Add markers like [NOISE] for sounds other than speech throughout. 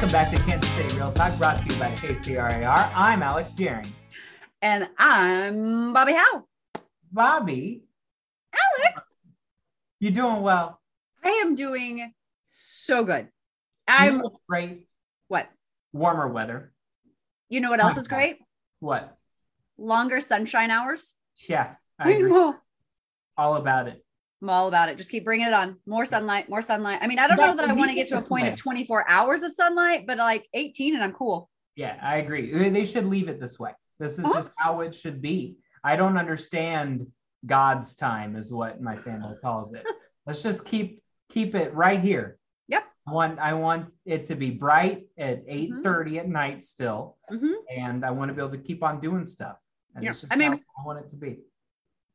Welcome back to Kansas City Real Talk, brought to you by KCRAR. I'm Alex Deering. And I'm Bobbi Howe. Bobbi, Alex, you doing well? I am doing so good. I'm know great? what? Warmer weather. You know what else is great? What? Longer sunshine hours. Yeah, I agree. [LAUGHS] All about it. All about it. Just keep bringing it on. More sunlight, more sunlight. I mean, I don't know that I want to get to a point way. of 24 hours of sunlight, but like 18 and I'm cool. Yeah, I agree. Uh, They should leave it this way. This is Huh? just how it should be. I don't understand God's time, is what my family calls it. [LAUGHS] Let's just keep keep it right here. Yep. I want I want it to be bright at 8 30 at night still. Mhm. And I want to be able to keep on doing stuff. And Yeah, I mean- how I want it to be.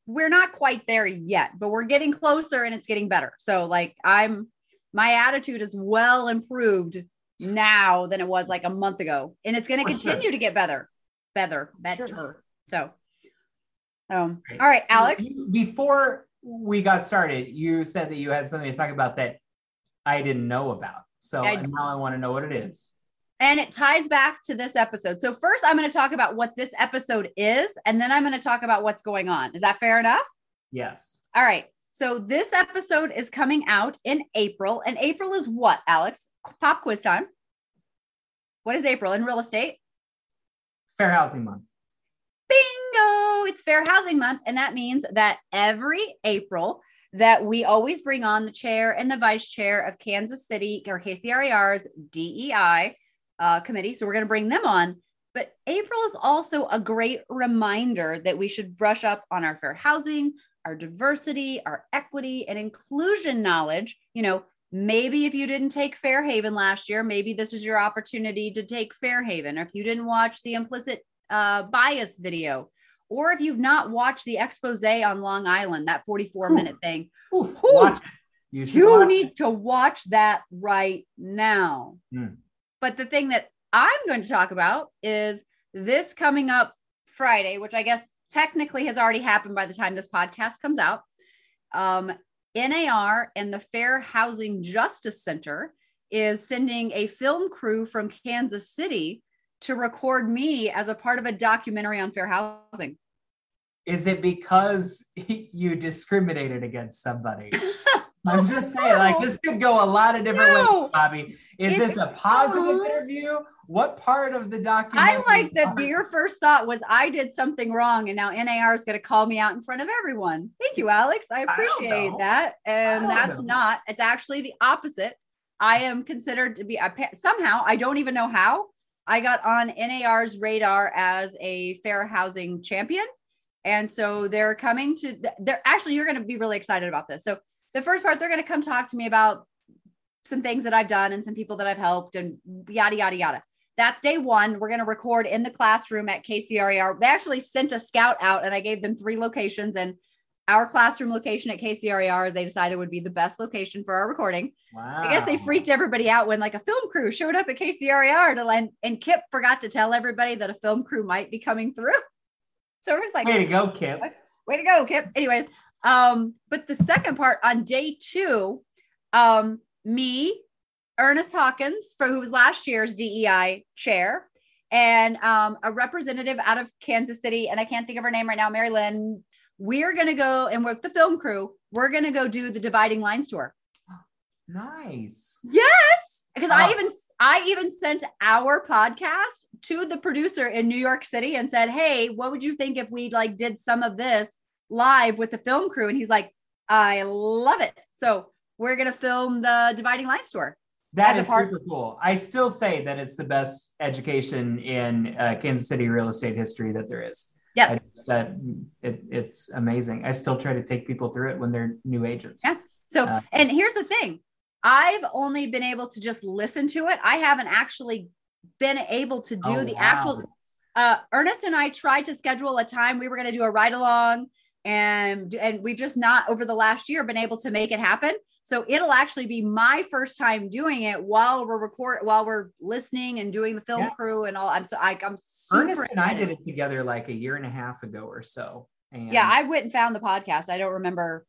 We're not quite there yet, but we're getting closer and it's getting better. So like I'm my attitude is well improved now than it was like a month ago. And it's going to For sure. continue to get better, better, better. Sure. So, um, Great. all right, Alex. Before we got started, you said that you had something to talk about that I didn't know about. So I- now I want to know what it is. And it ties back to this episode. So, first, I'm going to talk about what this episode is, and then I'm going to talk about what's going on. Is that fair enough? Yes. All right. So, this episode is coming out in April. And April is what, Alex? Pop quiz time. What is April in real estate? Fair housing month. Bingo! It's Fair Housing Month, and that means that every April that we always bring on the chair and the vice chair of Kansas City or KCRAR's DEI uh, committee. So we're going to bring them on. But April is also a great reminder that we should brush up on our fair housing, our diversity, our equity, and inclusion knowledge. You know, maybe if you didn't take Fairhaven last year, maybe this is your opportunity to take Fairhaven. Or if you didn't watch the implicit uh, bias video, or if you've not watched the expose on Long Island, that 44 Whew. minute thing, Oof, Whew. watch. You you watch need it. to watch that right now. Hmm. But the thing that I'm going to talk about is this coming up Friday, which I guess technically has already happened by the time this podcast comes out. Um, NAR and the Fair Housing Justice Center is sending a film crew from Kansas City to record me as a part of a documentary on fair housing. Is it because [LAUGHS] you discriminated against somebody? [LAUGHS] I'm just saying, like this could go a lot of different No. ways, Bobbi. Is this a positive Uh-huh. interview? What part of the document? I like that your first thought was I did something wrong and now NAR is going to call me out in front of everyone. Thank you, Alex. I appreciate know. that. And that's know. not, it's actually the opposite. I am considered to be a, somehow, I don't even know how, I got on NAR's radar as a fair housing champion. And so they're coming to, they're actually, you're going to be really excited about this. So the first part, they're going to come talk to me about some things that I've done and some people that I've helped and yada, yada, yada. That's day one. We're going to record in the classroom at KCRAR. They actually sent a scout out and I gave them three locations and our classroom location at KCRAR, they decided would be the best location for our recording. Wow. I guess they freaked everybody out when like a film crew showed up at KCRAR to land and Kip forgot to tell everybody that a film crew might be coming through. [LAUGHS] So it was like, Way to go, Kip. way to go, Kip. Anyways, um, but the second part on day two, um, me, Ernest Hawkins, for who was last year's DEI chair, and um, a representative out of Kansas City, and I can't think of her name right now, Mary Lynn. We're gonna go and with the film crew, we're gonna go do the dividing lines tour. Nice. Yes, because I Oh. even I even sent our podcast to the producer in New York City and said, "Hey, what would you think if we like did some of this live with the film crew?" And he's like, "I love it." So we're gonna film the Dividing Lines tour. That is As a part- super cool. I still say that it's the best education in uh, Kansas City real estate history that there is. Yes, just, uh, it, it's amazing. I still try to take people through it when they're new agents. Yeah. So, Uh, and here's the thing I've only been able to just listen to it. I haven't actually been able to do Oh, the wow. actual. Uh, Ernest and I tried to schedule a time we were going to do a ride along, and and we've just not over the last year been able to make it happen. So it'll actually be my first time doing it while we're record while we're listening and doing the film Yeah. crew and all. I'm so I, I'm super Ernest and I did it together like a year and a half ago or so. And Yeah, I went and found the podcast. I don't remember,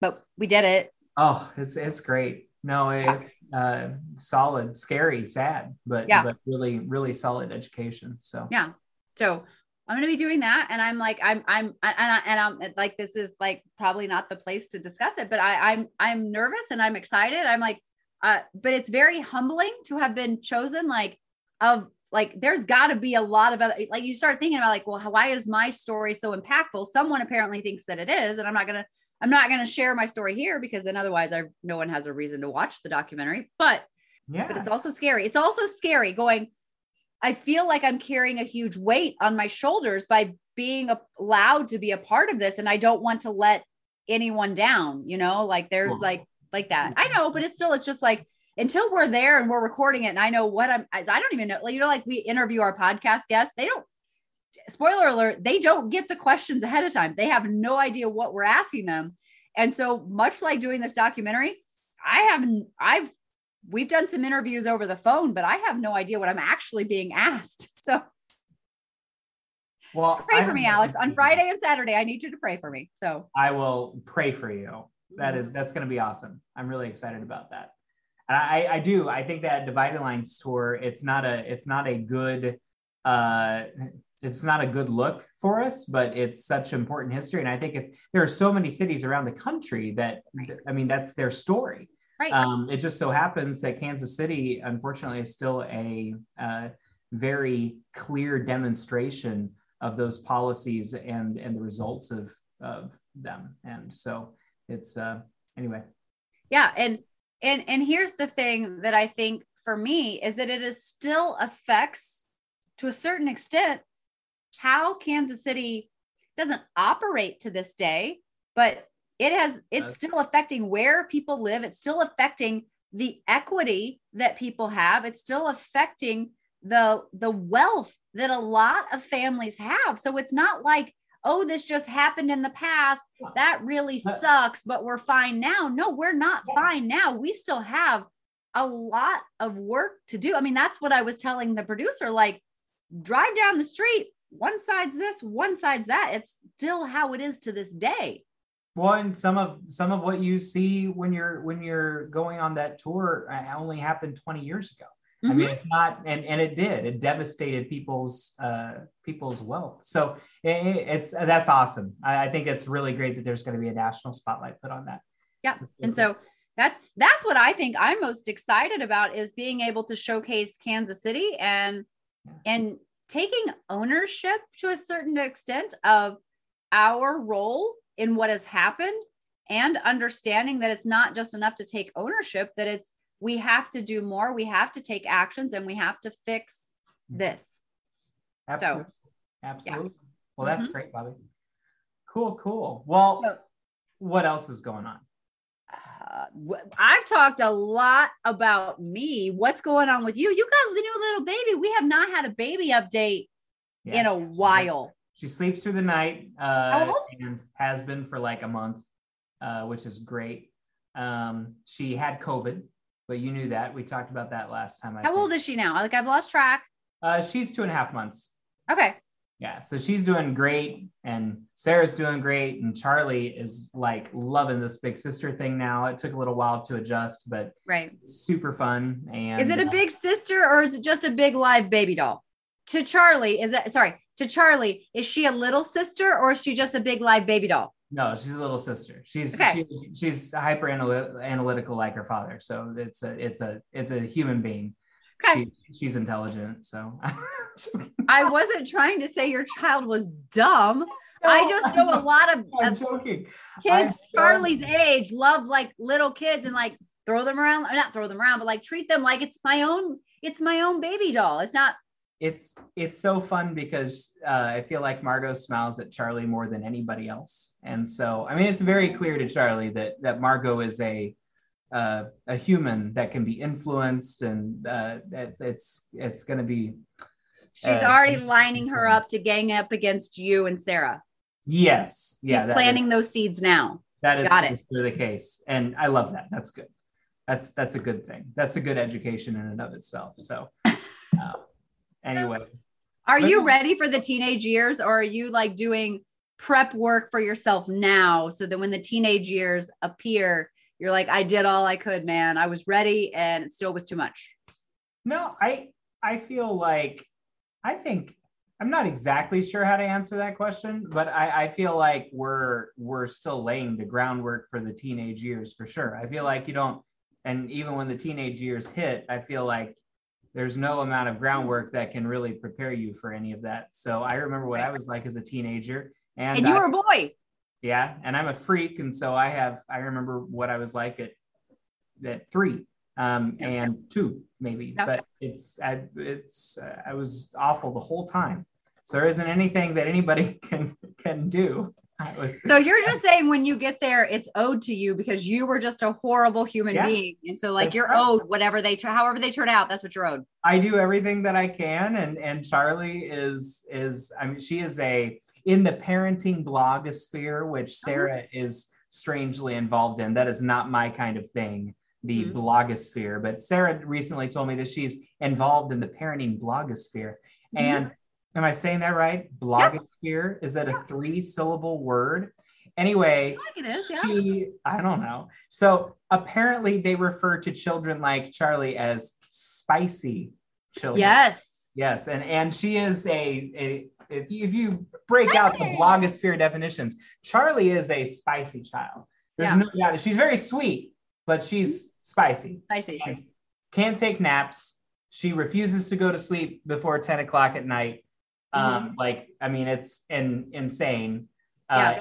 but we did it. oh, it's it's great. no, it's uh, solid, scary, sad, but Yeah. but really, really solid education. So Yeah. So I'm going to be doing that. And I'm like, I'm, I'm, and, I, and I'm like, this is like probably not the place to discuss it, but I, I'm, I'm nervous and I'm excited. I'm like, uh, but it's very humbling to have been chosen. Like, of like, there's got to be a lot of other, like, you start thinking about like, well, how- why is my story so impactful? Someone apparently thinks that it is, and I'm not going to, I'm not going to share my story here because then otherwise I, no one has a reason to watch the documentary, but yeah, but it's also scary. It's also scary going, I feel like I'm carrying a huge weight on my shoulders by being allowed to be a part of this. And I don't want to let anyone down, you know, like there's like, like that. I know, but it's still, it's just like, until we're there and we're recording it and I know what I'm, I I don't even know, you know, like we interview our podcast guests, they don't, spoiler alert, they don't get the questions ahead of time. They have no idea what we're asking them. And so much like doing this documentary, I haven't, I've, we've done some interviews over the phone, but I have no idea what I'm actually being asked. [LAUGHS] So well, pray I for me, Alex. On. Friday and Saturday, I need you to pray for me. So I will pray for you. That is that's going to be awesome. I'm really excited about that. And I, I do. I think that Divided Lines tour. It's not a. It's not a good. Uh, it's not a good look for us, but it's such important history. And I think it's there are so many cities around the country that Right. I mean that's their story. Right. Um, it just so happens that Kansas City, unfortunately, is still a uh, very clear demonstration of those policies and and the results of of them. And so it's uh, anyway. yeah and and and here's the thing that i think for me is that it is still affects to a certain extent how kansas city doesn't operate to this day but it has it's still affecting where people live it's still affecting the equity that people have it's still affecting the the wealth that a lot of families have so it's not like oh this just happened in the past that really sucks, but we're fine now. No, we're not fine now. We still have a lot of work to do. I mean, that's what I was telling the producer like, drive down the street, one side's this, one side's that. It's still how it is to this day. Well, and some of some of what you see when you're when you're going on that tour uh, only happened 20 years ago. I mean, it's not, and, and it did. It devastated people's uh, people's wealth. So it, it- it's that's awesome. I, I think it's really great that there's going to be a national spotlight put on that. Yeah. And so that's that's what I think I'm most excited about is being able to showcase Kansas City and and taking ownership to a certain extent of our role in what has happened and understanding that it's not just enough to take ownership that it's we have to do more we have to take actions and we have to fix this absolutely, absolutely. Well, that's great, Bobbi. Cool, cool. Well, So- what else is going on? uh, I've talked a lot about me. What's going on with you? You got a new little baby. We have not had a baby update Yeah, in a while. She sleeps through the night uh, old? and has been for like a month, uh, which is great. Um, she had COVID, but you knew that. We talked about that last time. I How old is she now? Like I've lost track. Uh, she's two and a half months. Okay. Yeah, so she's doing great, and Sarah's doing great, and Charlie is like loving this big sister thing now. It took a little while to adjust, but Right. super fun. And Is it a uh, big sister or is it just a big live baby doll? To Charlie, is that sorry? To Charlie, is she a little sister or is she just a big live baby doll? No, she's a little sister. She's Okay. she's she's hyper analytical like her father. So it's a it's a it's a human being. Okay. She, she's intelligent. So [LAUGHS] I wasn't trying to say your child was dumb. I just know a lot of, [LAUGHS] I'm of joking. kids I'm Charlie's age love like little kids and like throw them around, not throw them around, but like treat them like it's my own, it's my own baby doll. It's not It's it's so fun because uh, I feel like Margot smiles at Charlie more than anybody else, and so I mean it's very clear to Charlie that that Margot is a uh, a human that can be influenced, and uh, it, it's it's going to be she's Uh, already lining her up to gang up against you and Sarah. yes, yeah, He's that is- planting those seeds now. That is Got it. the case, and I love that. That's good. That's that's a good thing. That's a good education in and of itself. So, [LAUGHS] uh, anyway, Are you ready for the teenage years or are you like doing prep work for yourself now so that when the teenage years appear, you're like, I did all I could, man. I was ready and it still was too much. No, I I feel like I think I'm not exactly sure how to answer that question, but I, I feel like we're we're still laying the groundwork for the teenage years for sure. I feel like you don't, and even when the teenage years hit, I feel like there's no amount of groundwork that can really prepare you for any of that. So I remember what I was like as a teenager, and, And you I- were a boy. yeah, and I'm a freak, and so I have I remember what I was like at at three um, and two maybe, but it's I it's uh, I was awful the whole time. So there isn't anything that anybody [LAUGHS] can can do. So you're just saying when you get there, it's owed to you because you were just a horrible human Yeah. being. And so like That's you're right. owed whatever they however they turn out, that's what you're owed. I do everything that I can, and and Charlie is is I mean she is a in the parenting blogosphere, which Sarah is strangely involved in. That is not my kind of thing, the Mhm. blogosphere. But Sarah recently told me that she's involved in the parenting blogosphere. And am I saying that right? Blogosphere is that a three syllable word? Anyway, it is, yeah. she I don't know. So apparently they refer to children like Charlie as spicy children. Yes. Yes, and and she is a a if you, if you break out the blogosphere definitions, Charlie is a spicy child. There's Yeah. no doubt. She's very sweet, but she's mm-hmm. spicy. I see. And can't take naps. She refuses to go to sleep before 10 o'clock at night. Mm-hmm. Um, like, I mean, it's in, insane. Uh,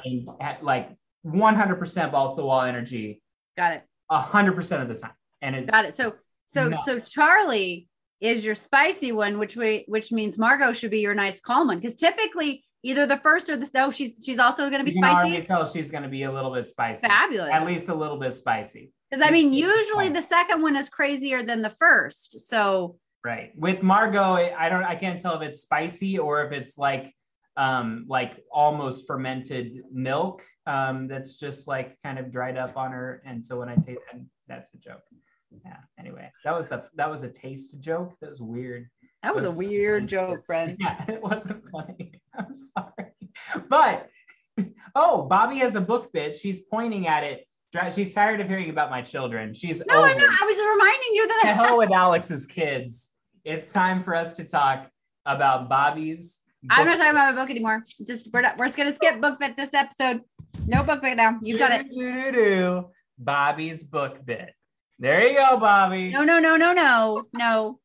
like 100% balls to the wall energy, Got it. 100% of the time. And it's Got it. So so No. so Charlie is your spicy one, which we which means Margot should be your nice calm one. Because typically either the first or the no, she's she's also gonna be you can already spicy. tell she's going to be a little bit spicy. Fabulous. At least a little bit spicy. Because I mean, usually the second one is crazier than the first. So Right. With Margot, I don't I can't tell if it's spicy or if it's like um like almost fermented milk um that's just like kind of dried up on her and so when I taste and that's a joke. Yeah. Anyway, that was a that was a taste joke. That was weird. that was a weird joke, friend. [LAUGHS] Yeah, it wasn't funny. [LAUGHS] I'm sorry. But oh, Bobbi has a book bit. She's pointing at it. She's tired of hearing about my children. She's No, I over know. I was reminding you that hell with Alex's kids. It's time for us to talk about Bobbi's. I'm not talking about a book anymore. Just we're not, we're just gonna skip book bit this episode. No book bit now. You've done it. Do-do-do-do. Bobbi's book bit. There you go, Bobbi. No, no, no, no, no, no.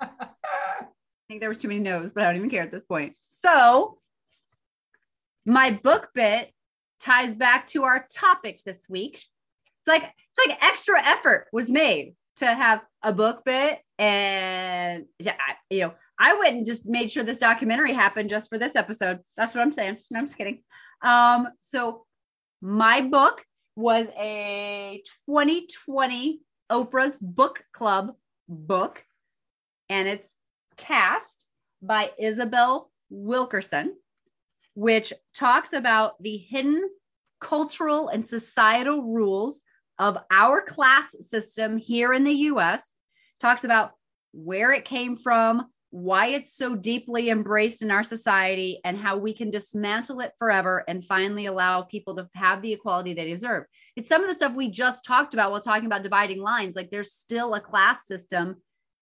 I think there was too many no's, but I don't even care at this point. So my book bit ties back to our topic this week. It's like it's like extra effort was made to have a book bit, and yeah, you know, I went and just made sure this documentary happened just for this episode. That's what I'm saying. No, I'm just kidding. Um, so my book was a 2020 Oprah's Book Club book, and it's Caste by Isabel Wilkerson, which talks about the hidden cultural and societal rules of our class system here in the US, talks about where it came from, why it's so deeply embraced in our society, and how we can dismantle it forever and finally allow people to have the equality they deserve. It's some of the stuff we just talked about while talking about dividing lines. Like there's still a class system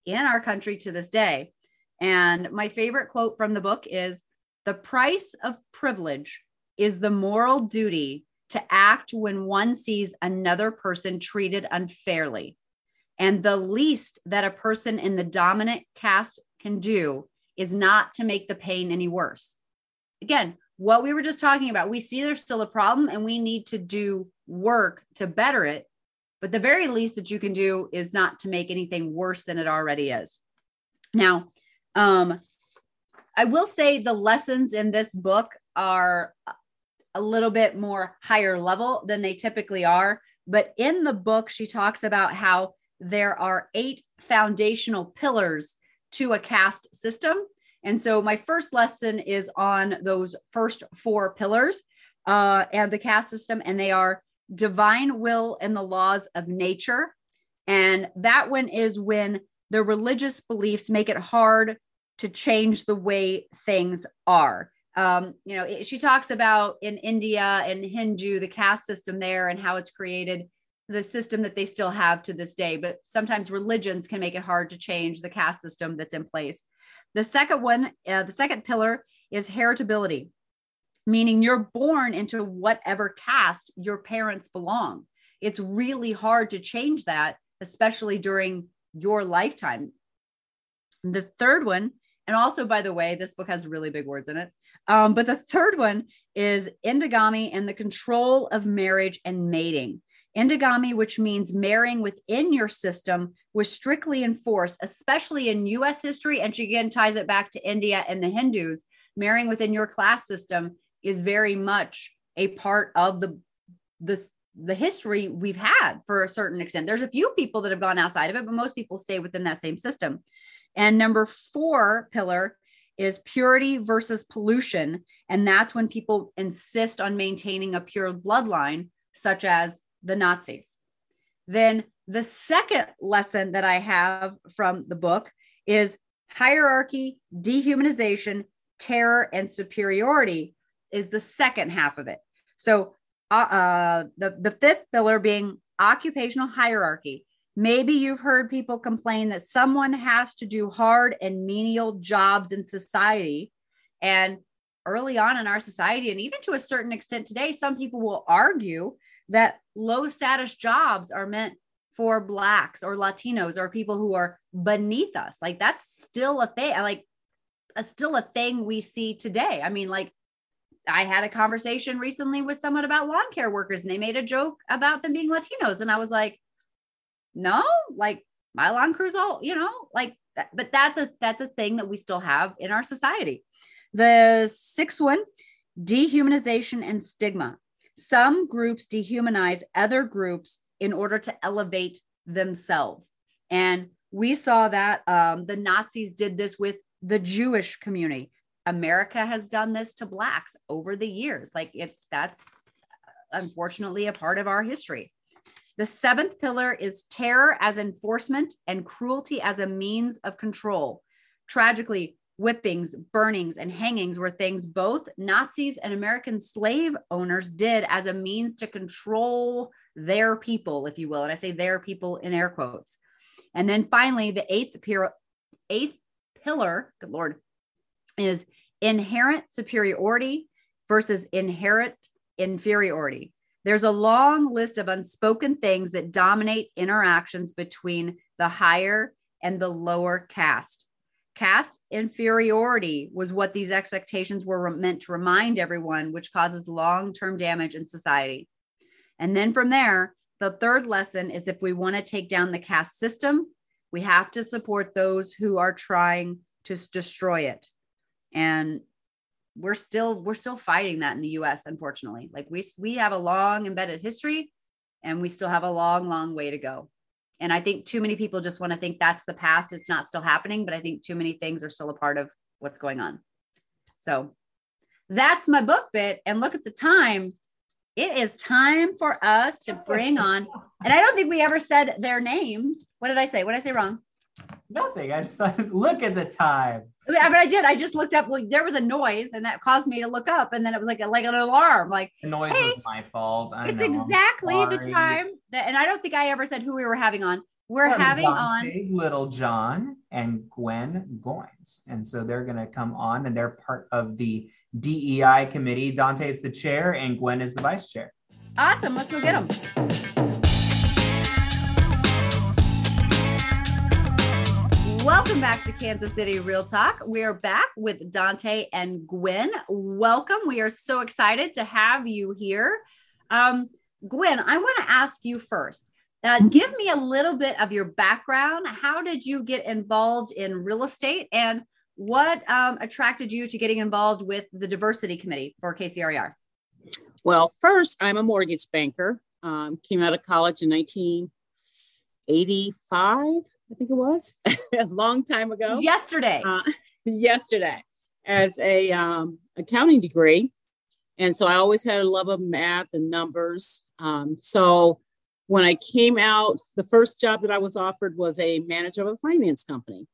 in our country to this day. And my favorite quote from the book is The price of privilege is the moral duty to act when one sees another person treated unfairly. And the least that a person in the dominant caste can do is not to make the pain any worse. Again, what we were just talking about, we see there's still a problem and we need to do work to better it. But the very least that you can do is not to make anything worse than it already is. Now, um, I will say the lessons in this book are a little bit more higher level than they typically are. But in the book, she talks about how there are eight foundational pillars to a caste system. And so my first lesson is on those first four pillars uh, and the caste system, and they are divine will and the laws of nature. And that one is when the religious beliefs make it hard to change the way things are. Um, you know, it, she talks about in India and Hindu, the caste system there and how it's created. the system that they still have to this day. But sometimes religions can make it hard to change the caste system that's in place. The second one, uh, the second pillar is heritability, meaning you're born into whatever caste your parents belong. It's really hard to change that, especially during your lifetime. The third one, and also, by the way, this book has really big words in it. Um, but the third one is endogamy and the control of marriage and mating. Endogamy, which means marrying within your system, was strictly enforced, especially in US history. And she again ties it back to India and the Hindus. Marrying within your class system is very much a part of the, the, the history we've had for a certain extent. There's a few people that have gone outside of it, but most people stay within that same system. And number four pillar is purity versus pollution. And that's when people insist on maintaining a pure bloodline, such as the Nazis. Then the second lesson that I have from the book is hierarchy, dehumanization, terror, and superiority is the second half of it. So uh, uh, the, the fifth pillar being occupational hierarchy. Maybe you've heard people complain that someone has to do hard and menial jobs in society. And early on in our society, and even to a certain extent today, some people will argue that low status jobs are meant for blacks or latinos or people who are beneath us. Like that's still a thing like a, still a thing we see today. I mean like i had a conversation recently with someone about lawn care workers and they made a joke about them being latinos. And i was like no like my lawn crews all you know like that, but that's a that's a thing that we still have in our society the sixth one dehumanization and stigma some groups dehumanize other groups in order to elevate themselves. And we saw that um, the Nazis did this with the Jewish community. America has done this to Blacks over the years. Like it's that's unfortunately a part of our history. The seventh pillar is terror as enforcement and cruelty as a means of control. Tragically, whippings, burnings, and hangings were things both Nazis and American slave owners did as a means to control their people, if you will. And I say their people in air quotes. And then finally, the eighth, pillar, eighth pillar, good Lord, is inherent superiority versus inherent inferiority. There's a long list of unspoken things that dominate interactions between the higher and the lower caste. Caste inferiority was what these expectations were meant to remind everyone, which causes long term damage in society. And then from there, the third lesson is if we want to take down the caste system, we have to support those who are trying to destroy it. And we're still we're still fighting that in the US unfortunately. Like we we have a long embedded history and we still have a long long way to go. And I think too many people just want to think that's the past. It's not still happening, but I think too many things are still a part of what's going on. So that's my book bit. And look at the time. It is time for us to bring on, and I don't think we ever said their names. What did I say? What did I say wrong? Nothing. I just [LAUGHS] look at the time. But I did. I just looked up. Well, there was a noise, and that caused me to look up, and then it was like a, like an alarm. Like the noise hey, was my fault. I it's know, exactly the time that, and I don't think I ever said who we were having on. We're having Donta, on Littlejohn and Gwen Goins, and so they're going to come on, and they're part of the DEI committee. Donta is the chair, and Gwen is the vice chair. Awesome. Let's go get them. Welcome back to Kansas City Real Talk. We are back with Donta and Gwen. Welcome. We are so excited to have you here. Um, Gwen, I want to ask you first. Uh, give me a little bit of your background. How did you get involved in real estate, and what um, attracted you to getting involved with the diversity committee for KCRAR? Well, first, I'm a mortgage banker. Um, came out of college in 1985 I think it was [LAUGHS] a long time ago. Yesterday. Uh, [LAUGHS] yesterday, as a um, accounting degree, and so I always had a love of math and numbers. Um, so when I came out, the first job that I was offered was a manager of a finance company.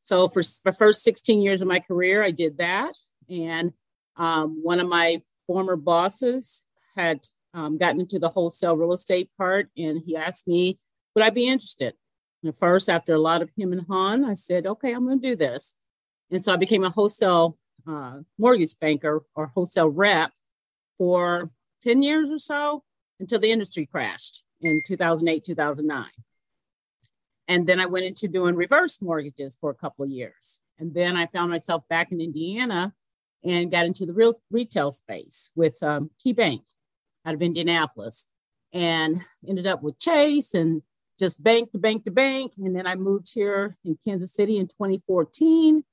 So for the first 16 years of my career, I did that. And um, one of my former bosses had um, gotten into the wholesale real estate part, and he asked me, would I be interested? And first, after a lot of him and Han, I said, okay, I'm going to do this. And so I became a wholesale uh, mortgage banker or wholesale rep for 10 years or so until the industry crashed in 2008, 2009. And then I went into doing reverse mortgages for a couple of years. And then I found myself back in Indiana and got into the real retail space with um, KeyBank out of Indianapolis and ended up with Chase and just bank to bank to bank. And then I moved here in Kansas City in 2014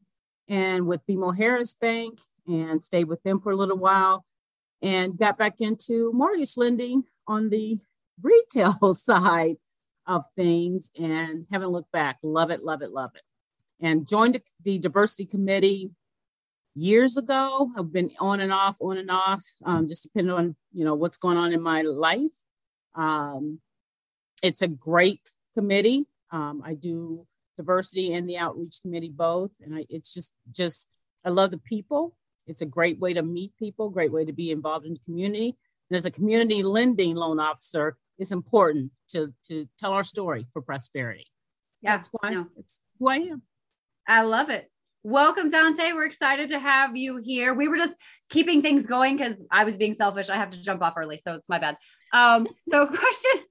and with BMO Harris Bank and stayed with them for a little while and got back into mortgage lending on the retail [LAUGHS] side of things and haven't looked back. Love it, love it, love it. And joined the diversity committee years ago. I've been on and off, on and off, um, just depending on you know what's going on in my life. Um, it's a great committee. Um, I do diversity and the outreach committee both, and I, it's just just I love the people. It's a great way to meet people, great way to be involved in the community. And as a community lending loan officer, it's important to to tell our story for prosperity. Yeah, That's why no. it's who I am. I love it. Welcome, Donta. We're excited to have you here. We were just keeping things going because I was being selfish. I have to jump off early, so it's my bad. Um, so [LAUGHS] question,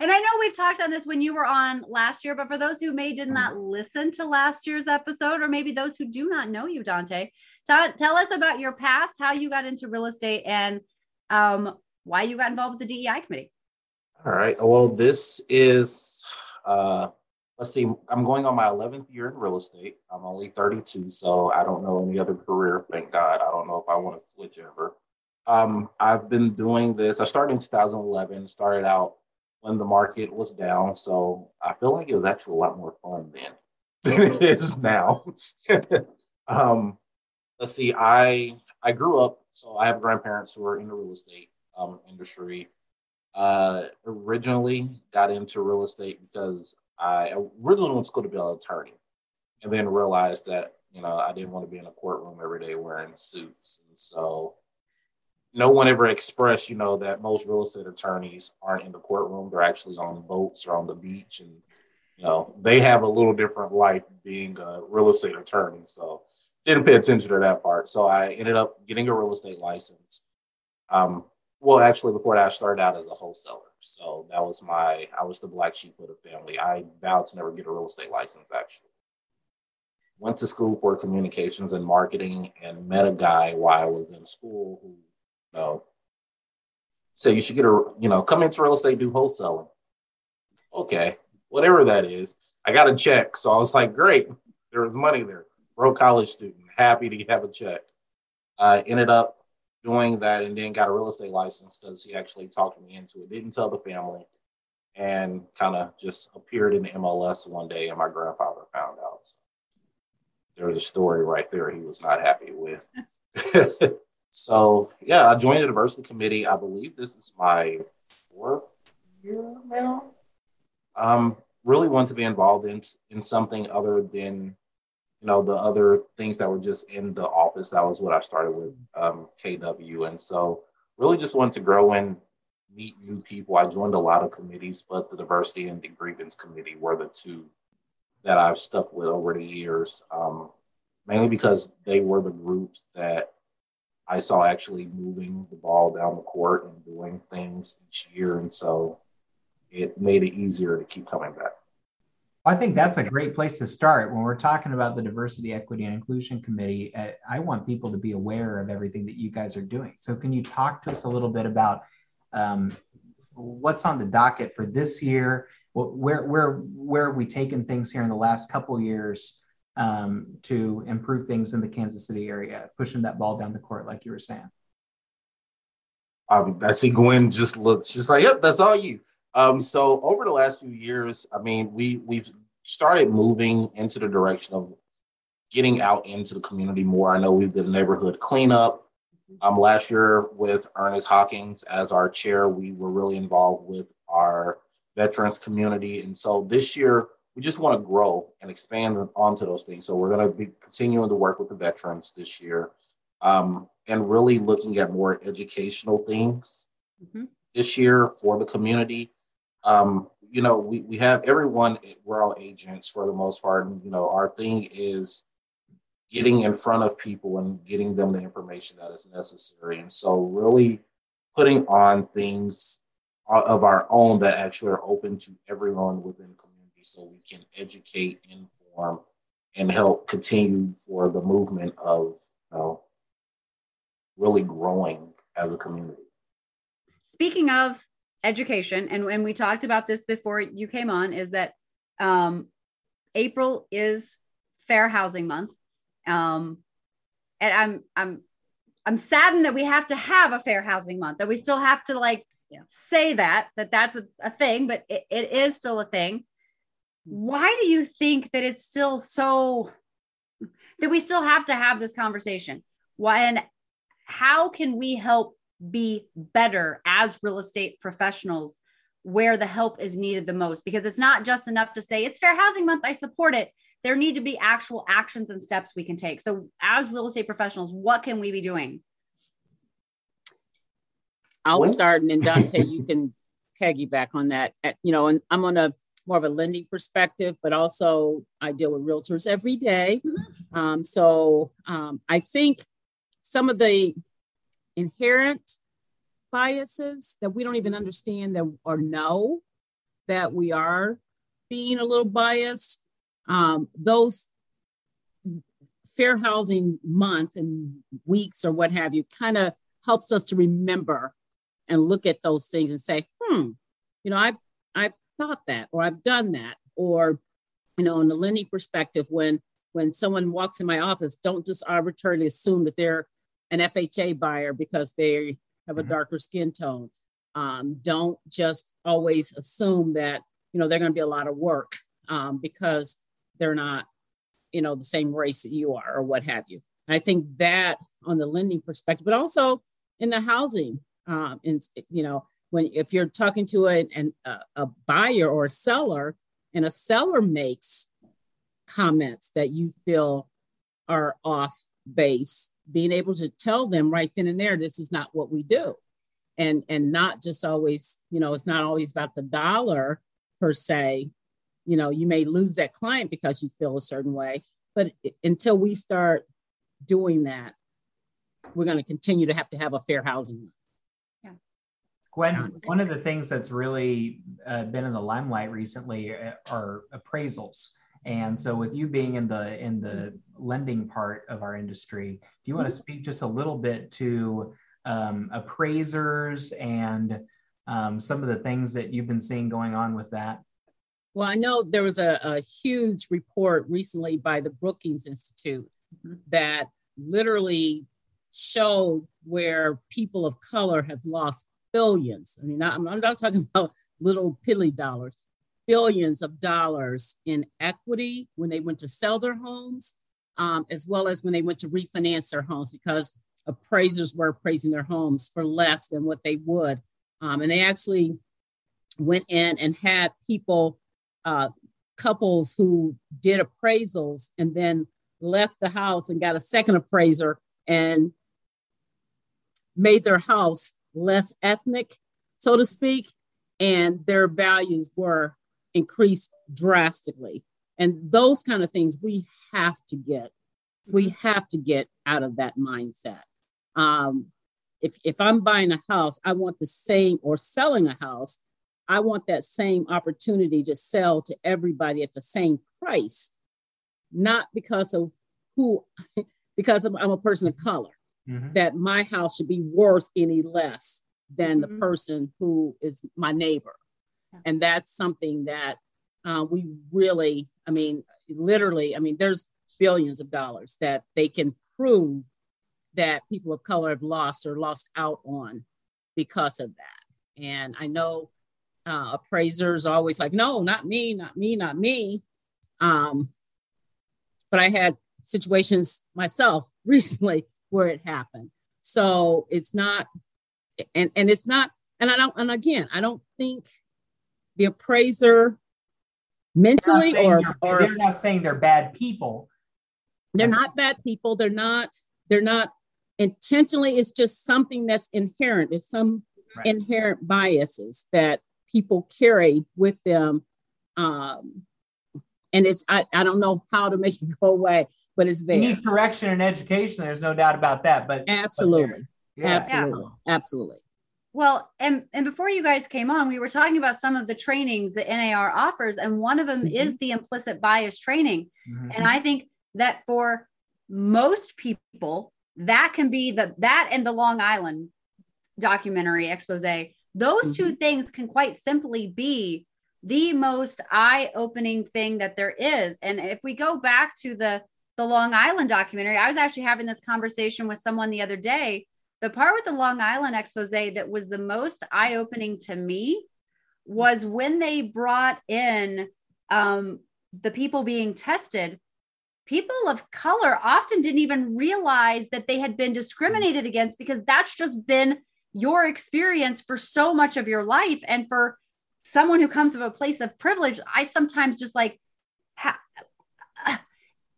and I know we've talked on this when you were on last year, but for those who may did not listen to last year's episode, or maybe those who do not know you, Donta, t- tell us about your past, how you got into real estate, and um, why you got involved with the DEI committee. All right. Well, this is uh, let's see, I'm going on my 11th year in real estate. I'm only 32, so I don't know any other career. Thank God. I don't know if I want to switch ever. Um, I've been doing this. I started in 2011, started out when the market was down. So I feel like it was actually a lot more fun then [LAUGHS] than it is now. [LAUGHS] um, let's see, I I grew up, so I have grandparents who are in the real estate um, industry. Uh, originally got into real estate because I originally went to school to be an attorney, and then realized that you know I didn't want to be in a courtroom every day wearing suits, and so no one ever expressed, you know, that most real estate attorneys aren't in the courtroom; they're actually on boats or on the beach, and you know they have a little different life being a real estate attorney. So didn't pay attention to that part. So I ended up getting a real estate license. Um, well, actually, before that, I started out as a wholesaler. So that was my, I was the black sheep of the family. I vowed to never get a real estate license, actually. Went to school for communications and marketing and met a guy while I was in school who, know, said you should get a, you know, come into real estate, do wholesaling. Okay, whatever that is. I got a check. So I was like, great, there was money there. Broke college student, happy to have a check. I ended up doing that and then got a real estate license because he actually talked me into it. Didn't tell the family and kind of just appeared in the MLS one day and my grandfather found out. So there was a story right there he was not happy with. [LAUGHS] so yeah, I joined the diversity committee. I believe this is my fourth year now. Um, really want to be involved in in something other than you know, the other things that were just in the office. That was what I started with um, KW. And so really just wanted to grow and meet new people. I joined a lot of committees, but the diversity and the grievance committee were the two that I've stuck with over the years, um, mainly because they were the groups that I saw actually moving the ball down the court and doing things each year. And so it made it easier to keep coming back. I think that's a great place to start when we're talking about the diversity, equity, and inclusion committee. I want people to be aware of everything that you guys are doing. So, can you talk to us a little bit about um, what's on the docket for this year? Where where where have we taken things here in the last couple years um, to improve things in the Kansas City area, pushing that ball down the court, like you were saying? Um, I see Gwen just looks. She's like, "Yep, that's all you." Um, so over the last few years, I mean, we we've started moving into the direction of getting out into the community more. I know we did a neighborhood cleanup. Um, last year with Ernest Hawkins as our chair, we were really involved with our veterans community, and so this year we just want to grow and expand onto those things. So we're going to be continuing to work with the veterans this year, um, and really looking at more educational things. Mm-hmm this year for the community. Um, you know, we, we have everyone, we're all agents for the most part. And, you know, our thing is getting in front of people and getting them the information that is necessary. And so, really putting on things of our own that actually are open to everyone within so we can educate, inform, and help continue for the movement of you know, really growing as a community. Speaking of education, and when we talked about this before you came on, is that um, April is Fair Housing Month, um, and I'm I'm I'm saddened that we have to have a Fair Housing Month, that we still have to like yeah. say that that that's a, a thing, but it, it is still a thing. Why do you think that it's still so that we still have to have this conversation? Why and how can we help be better as real estate professionals where the help is needed the most? Because it's not just enough to say it's Fair Housing Month, I support it. There need to be actual actions and steps we can take. So, as real estate professionals, what can we be doing? I'll start, and then Donta, you can piggyback on that. You know, and I'm on a more of a lending perspective, but also I deal with realtors every day. Mm-hmm. Um, so um, I think some of the inherent biases that we don't even understand that or know that we are being a little biased, um, those fair housing month and weeks or what have you kind of helps us to remember and look at those things and say, hmm, you know, I've I've thought that or I've done that. Or, you know, in the lending perspective, when when someone walks in my office, don't just arbitrarily assume that they're an FHA buyer because they have a mm-hmm. darker skin tone. Um, don't just always assume that you know they're going to be a lot of work um, because they're not you know the same race that you are or what have you. And I think that on the lending perspective, but also in the housing, um, and you know when if you're talking to a, an, a, buyer or a seller, and a seller makes comments that you feel are off base being able to tell them right then and there this is not what we do. And and not just always you know it's not always about the dollar per se. You know you may lose that client because you feel a certain way but until we start doing that we're going to continue to have to have a fair housing gwen one of the things that's really uh, been in the limelight recently uh, are appraisals and so with you being in the in the lending part of our industry, do you want to mm-hmm. speak just a little bit to um, appraisers and um, some of the things that you've been seeing going on with that? Well, I know there was a, a huge report recently by the Brookings Institute mm-hmm. that literally showed where people of color have lost billions. I mean, I'm, I'm not talking [LAUGHS] about little piddly dollars, billions of dollars in equity when they went to sell their homes, um, as well as when they went to refinance their homes because appraisers were appraising their homes for less than what they would. Um, and they actually went in and had people, uh, couples who did appraisals and then left the house and got a second appraiser and made their house less ethnic, so to speak, and their values were increased drastically. And those kind of things we have to get, we mm-hmm. have to get out of that mindset. Um, if, if I'm buying a house, I want the same, or selling a house, I want that same opportunity to sell to everybody at the same price, not because of who, [LAUGHS] because I'm a person of color, mm-hmm. that my house should be worth any less than mm-hmm. the person who is my neighbor. And that's something that uh, we really, I mean, literally, I mean, there's billions of dollars that they can prove that people of color have lost or lost out on because of that. And I know uh, appraisers are always like, no, not me, not me, not me. Um, but I had situations myself [LAUGHS] recently where it happened. So it's not, and and it's not, and I don't, and again, I don't think the appraiser mentally or, they're, or they're not saying they're bad people they're not bad people they're not they're not intentionally it's just something that's inherent it's some right. inherent biases that people carry with them. Um, and it's, I, I don't know how to make [LAUGHS] it go away, but it's there. You need correction and education. There's no doubt about that. But absolutely. But yeah. Absolutely. Yeah. Absolutely. Well, and and before you guys came on, we were talking about some of the trainings that NAR offers, and one of them mm-hmm. is the implicit bias training. Mm-hmm. And I think that for most people, that can be the that and the Long Island documentary expose. Those mm-hmm. two things can quite simply be the most eye-opening thing that there is. And if we go back to the the Long Island documentary, I was actually having this conversation with someone the other day the part with the Long Island expose that was the most eye opening to me was when they brought in um, the people being tested. People of color often didn't even realize that they had been discriminated against because that's just been your experience for so much of your life. And for someone who comes from a place of privilege, I sometimes just like, ha-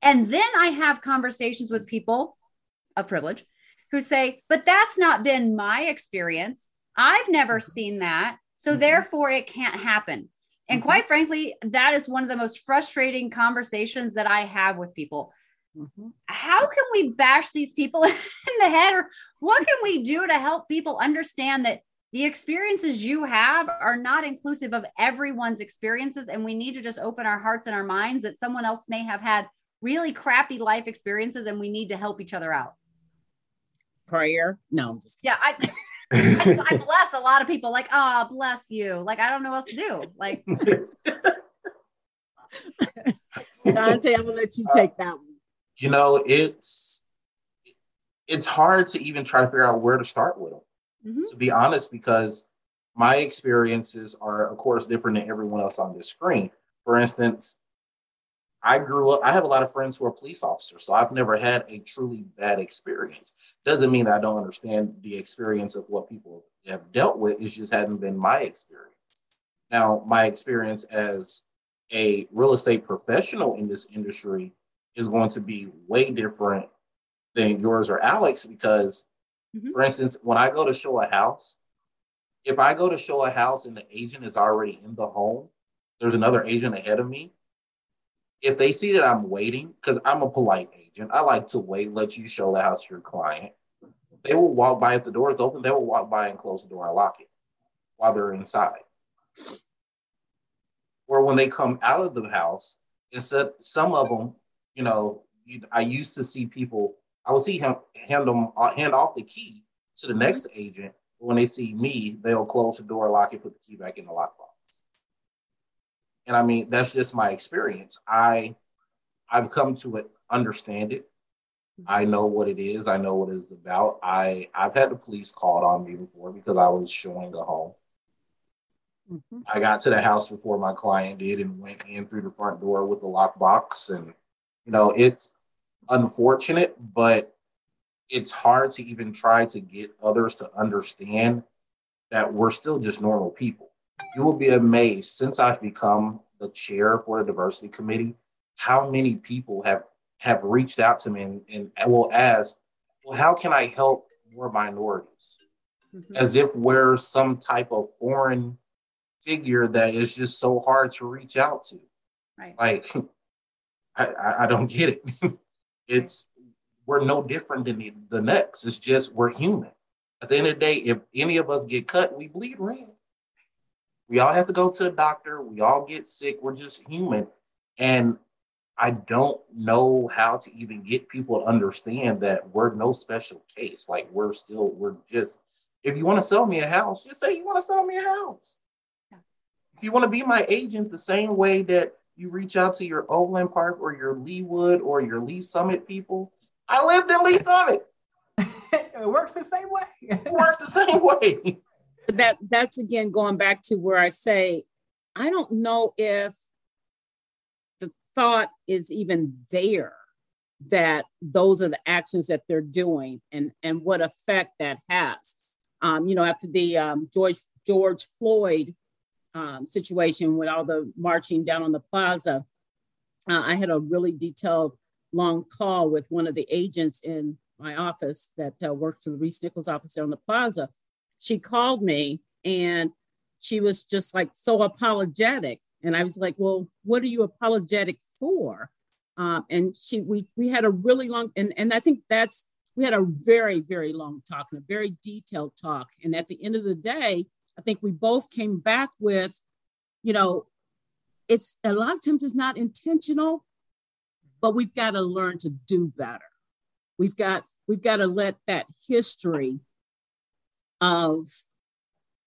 and then I have conversations with people of privilege who say, but that's not been my experience. I've never mm-hmm. seen that. So mm-hmm. therefore, it can't happen. And mm-hmm. quite frankly, that is one of the most frustrating conversations that I have with people. Mm-hmm. How can we bash these people [LAUGHS] in the head? Or what can we do to help people understand that the experiences you have are not inclusive of everyone's experiences? And we need to just open our hearts and our minds that someone else may have had really crappy life experiences and we need to help each other out prayer. No, I'm just kidding. yeah. I, I, I, [LAUGHS] bless a lot of people. Like, oh, bless you. Like, I don't know what else to do. Like, [LAUGHS] Donta, I'm gonna let you take that one. You know, it's it's hard to even try to figure out where to start with them. Mm-hmm. To be honest, because my experiences are, of course, different than everyone else on this screen. For instance, I grew up, I have a lot of friends who are police officers, so I've never had a truly bad experience. Doesn't mean I don't understand the experience of what people have dealt with, it just hasn't been my experience. Now, my experience as a real estate professional in this industry is going to be way different than yours or Alex because, mm-hmm. for instance, when I go to show a house, if I go to show a house and the agent is already in the home, there's another agent ahead of me if they see that I'm waiting, because I'm a polite agent, I like to wait, let you show the house to your client. They will walk by if the door is open, they will walk by and close the door and lock it while they're inside. Or when they come out of the house, instead, some of them, you know, I used to see people, I would see him hand them uh, hand off the key to the next agent. When they see me, they'll close the door, lock it, put the key back in the lockbox. And I mean, that's just my experience. I I've come to it, understand it. I know what it is. I know what it's about. I I've had the police called on me before because I was showing a home. Mm-hmm. I got to the house before my client did and went in through the front door with the lockbox. And you know, it's unfortunate, but it's hard to even try to get others to understand that we're still just normal people you will be amazed since I've become the chair for the diversity committee, how many people have have reached out to me and, and will ask, well, how can I help more minorities? Mm-hmm. As if we're some type of foreign figure that is just so hard to reach out to. Right. Like, [LAUGHS] I, I don't get it. [LAUGHS] it's we're no different than the, the next. It's just we're human. At the end of the day, if any of us get cut, we bleed red. We all have to go to the doctor. We all get sick. We're just human. And I don't know how to even get people to understand that we're no special case. Like we're still, we're just, if you want to sell me a house, just say you want to sell me a house. Yeah. If you want to be my agent the same way that you reach out to your Overland Park or your Leawood or your Lee's Summit people, I lived in Lee's Summit. [LAUGHS] it works the same way. it works the same way that that's again going back to where I say, I don't know if the thought is even there that those are the actions that they're doing and and what effect that has. Um, you know, after the um, George George Floyd um, situation with all the marching down on the plaza, uh, I had a really detailed long call with one of the agents in my office that uh, works for the ReeceNichols office there on the plaza she called me and she was just like so apologetic. And I was like, well, what are you apologetic for? Um, and she, we, we had a really long, and, and I think that's, we had a very, very long talk and a very detailed talk. And at the end of the day, I think we both came back with, you know, it's a lot of times it's not intentional, but we've got to learn to do better. We've got, we've got to let that history of,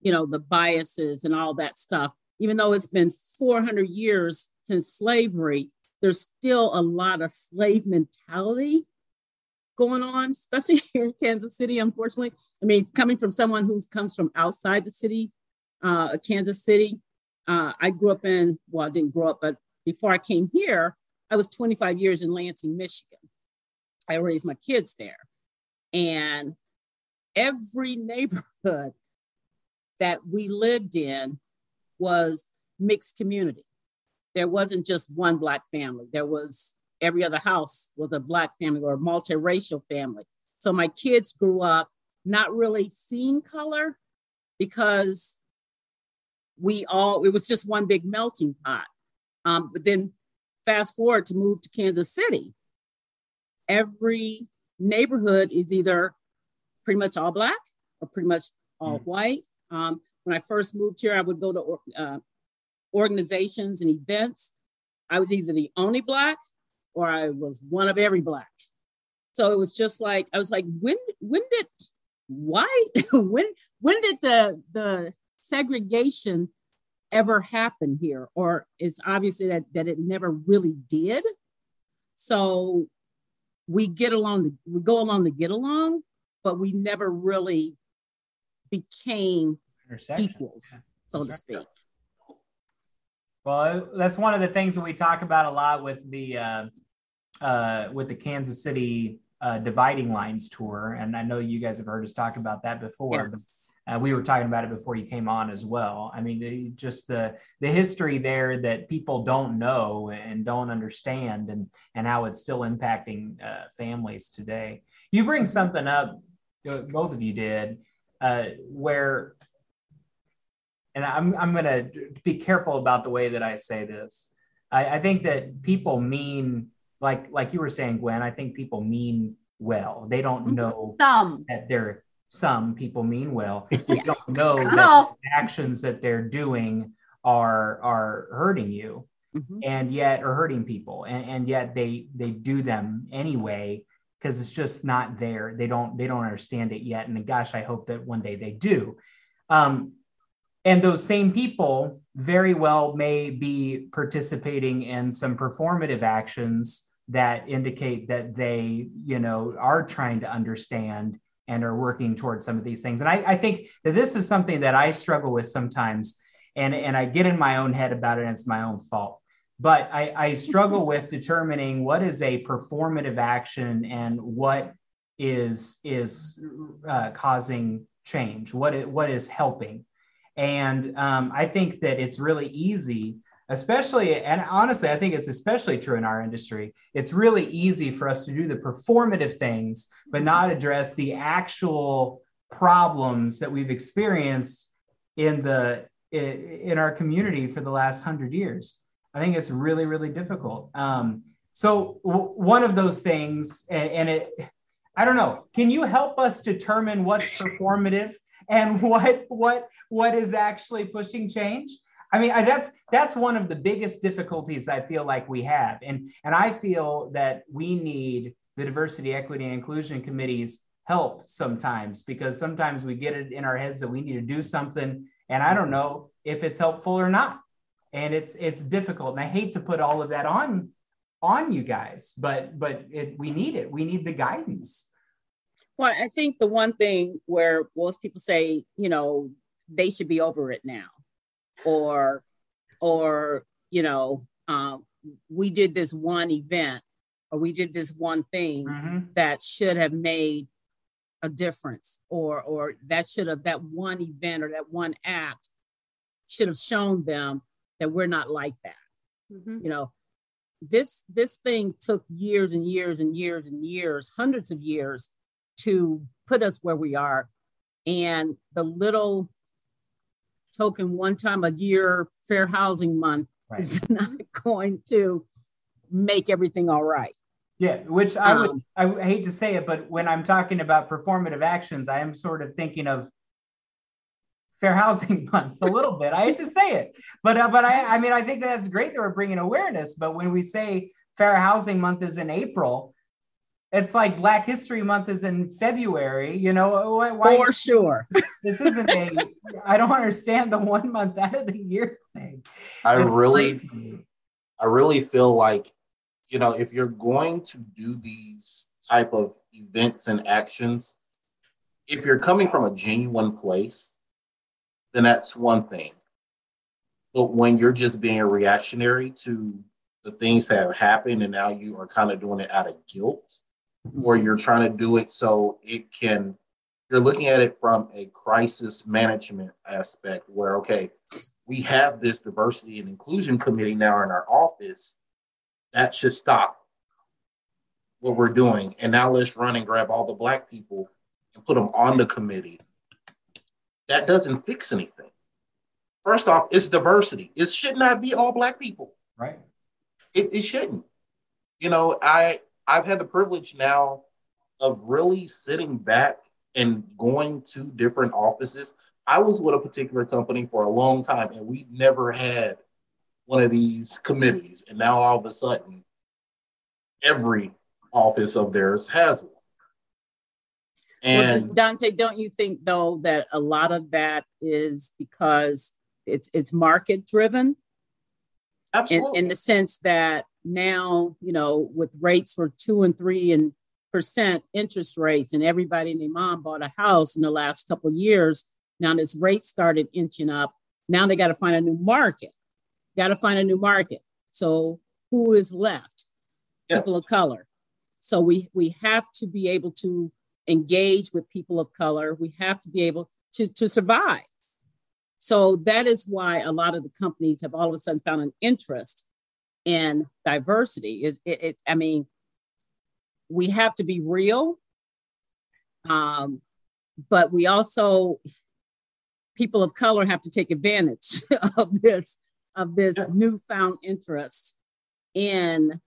you know, the biases and all that stuff, even though it's been 400 years since slavery, there's still a lot of slave mentality going on, especially [LAUGHS] here in Kansas City, unfortunately. I mean, coming from someone who comes from outside the city, uh, Kansas City, uh, I grew up in, well, I didn't grow up, but before I came here, I was 25 years in Lansing, Michigan. I raised my kids there. And every neighborhood that we lived in was mixed community. There wasn't just one Black family, there was every other house was a Black family or a multiracial family. So my kids grew up not really seeing color because we all, it was just one big melting pot. Um, but then fast forward to move to Kansas City, every neighborhood is either pretty much all Black or pretty much all mm white. Um, when I first moved here, I would go to uh, organizations and events. I was either the only Black or I was one of every black. So it was just like I was like, when when did why [LAUGHS] when when did the the segregation ever happen here? Or it's obviously that that it never really did. So we get along to, we go along to get along, but we never really became equals, so to speak. Well, that's one of the things that we talk about a lot with the uh, uh, with the Kansas City uh, dividing lines tour, and I know you guys have heard us talk about that before. Yes. But, uh, we were talking about it before you came on as well. I mean, just the the history there that people don't know and don't understand, and and how it's still impacting uh, families today. You bring something up, both of you did, uh, where, and I'm I'm going to be careful about the way that I say this. I, I think that people mean like like you were saying, Gwen, I think people mean well. They don't mm-hmm. know some. that they're some people mean well. [LAUGHS] They yes. don't know that the actions that they're doing are are hurting you mm-hmm. and yet are hurting people and, and yet they they do them anyway because it's just not there they don't they don't understand it yet and gosh i hope that one day they do um, and those same people very well may be participating in some performative actions that indicate that they, you know, are trying to understand and are working towards some of these things. And I, I think that this is something that I struggle with sometimes, and, and I get in my own head about it, and it's my own fault. But I, I [LAUGHS] struggle with determining what is a performative action and what is is uh, causing change, what is, what is helping. And um, I think that it's really easy especially and honestly i think it's especially true in our industry. It's really easy for us to do the performative things but not address the actual problems that we've experienced in the in our community for the last 100 years i think it's really really difficult. Um, so w- one of those things and, and it i don't know can you help us determine what's performative and [LAUGHS] what what what is actually pushing change? I mean, I, that's that's one of the biggest difficulties I feel like we have, and and I feel that we need the diversity, equity, and inclusion committees help sometimes because sometimes we get it in our heads that we need to do something, and I don't know if it's helpful or not, and it's it's difficult, and I hate to put all of that on on you guys, but but it, we need it. We need the guidance. Well, I think the one thing where most people say, you know, they should be over it now or or you know um, we did this one event or we did this one thing mm-hmm. that should have made a difference or or that should have that one event or that one act should have shown them that we're not like that mm-hmm. you know this this thing took years and years and years and years hundreds of years to put us where we are And the little token one time a year fair housing month right. is [LAUGHS] not going to make everything all right. Yeah, which I would um, I hate to say it, but when I'm talking about performative actions, I am sort of thinking of Fair Housing [LAUGHS] Month a little bit. I hate to say it, but uh, but I I mean I think that's great that we're bringing awareness. But when we say Fair Housing Month is in April, it's like Black History Month is in February. You know why? For sure, this isn't a. I don't understand the one month out of the year thing. I it's really, crazy. I really feel like you know, if you're going to do these type of events and actions, if you're coming from a genuine place, then that's one thing. But when you're just being a reactionary to the things that have happened and now you are kind of doing it out of guilt, or you're trying to do it so it can, you're looking at it from a crisis management aspect where, okay, we have this diversity and inclusion committee now in our office that should stop what we're doing. And now let's run and grab all the black people and put them on the committee. That doesn't fix anything. First off, it's diversity. It should not be all black people. Right. It, it shouldn't. You know, I I've had the privilege now of really sitting back and going to different offices. I was with a particular company for a long time and we never had one of these committees, and now all of a sudden, every office of theirs has one. And well, Donta, don't you think though that a lot of that is because it's it's market driven? Absolutely. In, in the sense that now, you know, with rates for two and three and percent interest rates, and everybody and their mom bought a house in the last couple years. Now this rate started inching up. Now they got to find a new market got to find a new market. So who is left? Yeah. People of color. So we we have to be able to engage with people of color. We have to be able to to survive. So that is why a lot of the companies have all of a sudden found an interest in diversity. Is it, it I mean, we have to be real. Um, but we also people of color have to take advantage [LAUGHS] of this of this yeah. newfound interest in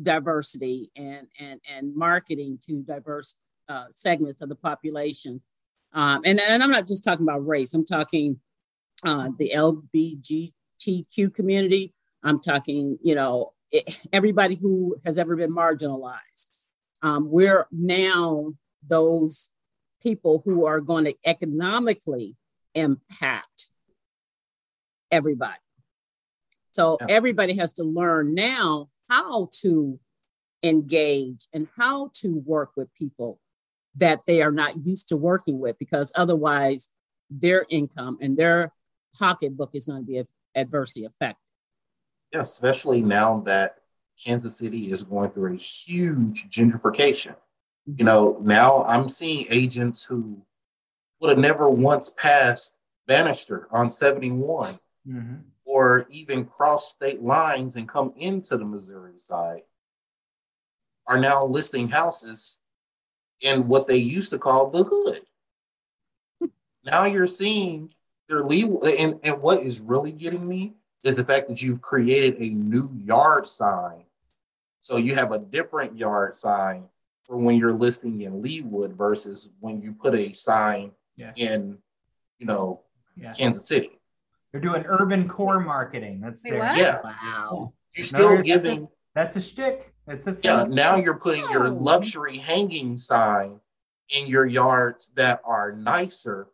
diversity and and and marketing to diverse uh, segments of the population. Um, and, and I'm not just talking about race. I'm talking uh, the LGBTQ community. I'm talking, you know, it, everybody who has ever been marginalized. Um, we're now those people who are going to economically impact everybody. So yeah. everybody has to learn now how to engage and how to work with people that they are not used to working with because otherwise their income and their pocketbook is going to be adversely affected. Yeah, especially now that Kansas City is going through a huge gentrification. You know, now I'm seeing agents who would have never once passed Bannister on 71 mm-hmm or even cross state lines and come into the Missouri side are now listing houses in what they used to call the hood. now you're seeing their legal, and, and what is really getting me is the fact that you've created a new yard sign. So you have a different yard sign for when you're listing in Leawood versus when you put a sign yeah. in, you know, yeah. Kansas City. They're doing urban core marketing. That's Wait, their yeah. Wow. You're still no, giving. That's a, that's a shtick. That's a thing. yeah. Now you're putting oh. your luxury hanging sign in your yards that are nicer,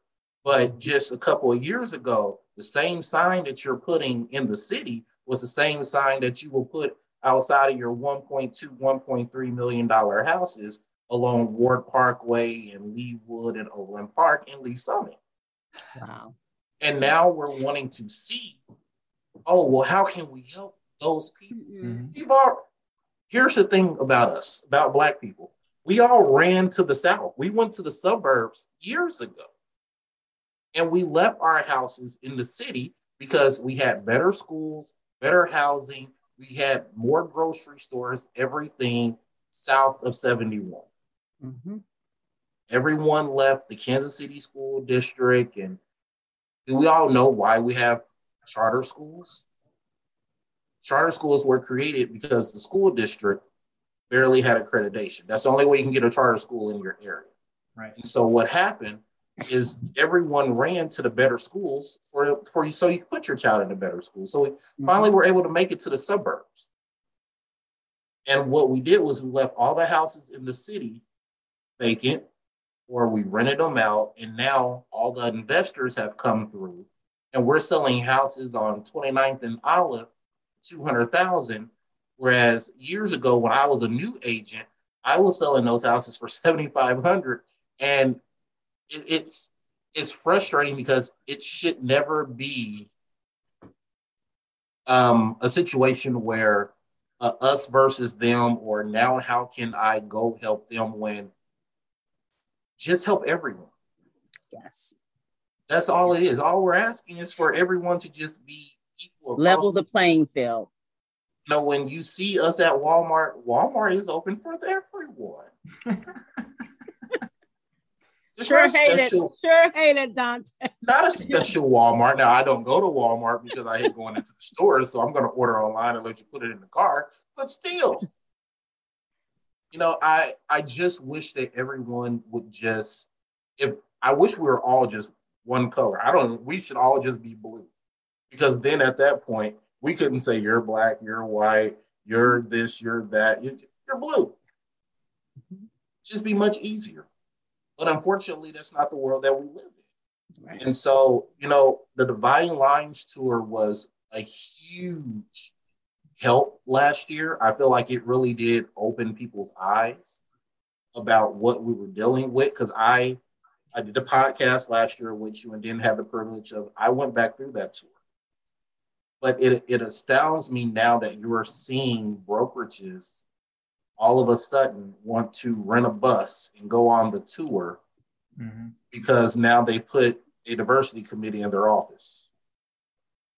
but just a couple of years ago, the same sign that you're putting in the city was the same sign that you will put outside of your 1.2, 1.3 million dollar houses along Ward Parkway and Leawood and Overland Park and Lee's Summit. Wow. And now we're wanting to see, oh, well, how can we help those people? Mm-hmm. We've all, here's the thing about us, about Black people. We all ran to the South. We went to the suburbs years ago. And we left our houses in the city because we had better schools, better housing, we had more grocery stores, everything south of 71. Mm-hmm. everyone left the Kansas City School District. And do we all know why we have charter schools? Charter schools were created because the school district barely had accreditation. That's the only way you can get a charter school in your area. Right. And so what happened is everyone ran to the better schools for for you so you put your child in a better school. So we Mm-hmm. finally were able to make it to the suburbs. And what we did was we left all the houses in the city vacant or we rented them out and now all the investors have come through and we're selling houses on 29th and Olive 200,000 whereas years ago when I was a new agent I was selling those houses for 7500 and it, it's it's frustrating because it should never be um, a situation where uh, us versus them, or now how can I go help them when just help everyone. Yes. That's all it is. All we're asking is for everyone to just be equal. Level the playing field. You know, when you see us at Walmart, Walmart is open for everyone. [LAUGHS] Sure hate special- it. Sure hate it, Donta. not a special Walmart. Now I don't go to Walmart because I hate going into the stores, so I'm going to order online and let you put it in the car. But still, you know, I I just wish that everyone would just if I wish we were all just one color. I don't. We should all just be blue, because then at that point we couldn't say you're black, you're white, you're this, you're that. You're, you're blue. Mm-hmm. Just be much easier. But unfortunately, that's not the world that we live in. Right. And so, you know, the Dividing Lines tour was a huge help last year. I feel like it really did open people's eyes about what we were dealing with. Cause I I did a podcast last year with you and didn't have the privilege of I went back through that tour. But it it astounds me now that you are seeing brokerages all of a sudden want to rent a bus and go on the tour Mhm. because now they put a diversity committee in their office.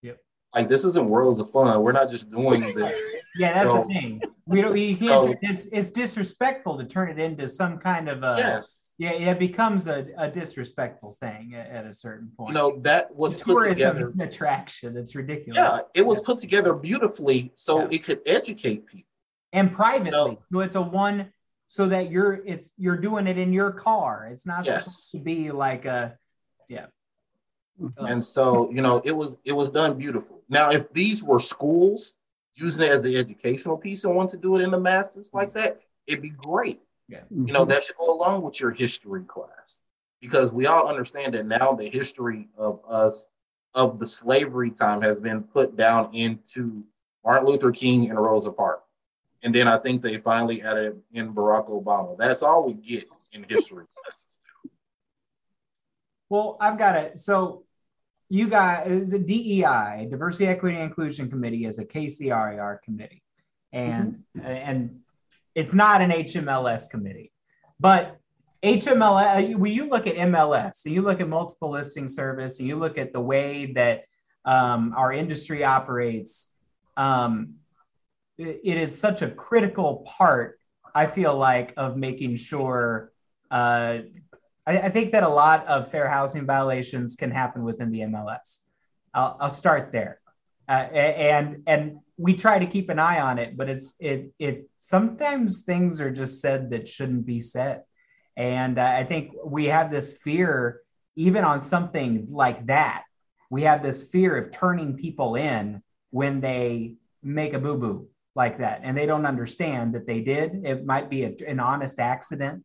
Yep. Like this isn't worlds of fun. We're not just doing [LAUGHS] this. Yeah, that's So- the thing. We don't. You can't. So- it's, it's disrespectful to turn it into some kind of a. yes. Yeah, it becomes a, a disrespectful thing at, at a certain point. You know, that was The put together. an [LAUGHS] attraction. It's ridiculous. Yeah, it was put together beautifully so Yeah. it could educate people. and privately. No. So it's a one so that you're it's you're doing it in your car. It's not Yes. supposed to be like a yeah. And so, you know, it was it was done beautiful. Now, if these were schools using it as the educational piece and want to do it in the masters like that, it'd be great. Yeah. You know, that should go along with your history class because we all understand that now the history of us of the slavery time has been put down into Martin Luther King and Rosa Parks. And then I think they finally added in Barack Obama. That's all we get in history classes. well, I've got it. So you guys is a DEI, Diversity, Equity, and Inclusion Committee is a KCRAR committee. And and it's not an HMLS committee. But HMLS, when you look at MLS, so you look at multiple listing service, and you look at the way that um, our industry operates, um, it- it is such a critical part, I feel like, of making sure. Uh, I, I think that a lot of fair housing violations can happen within the MLS. I'll, I'll start there, uh, and and we try to keep an eye on it, but it's it it sometimes things are just said that shouldn't be said, and uh, I think we have this fear, even on something like that, we have this fear of turning people in when they make a boo boo like that, and they don't understand that they did. It might be a, an honest accident,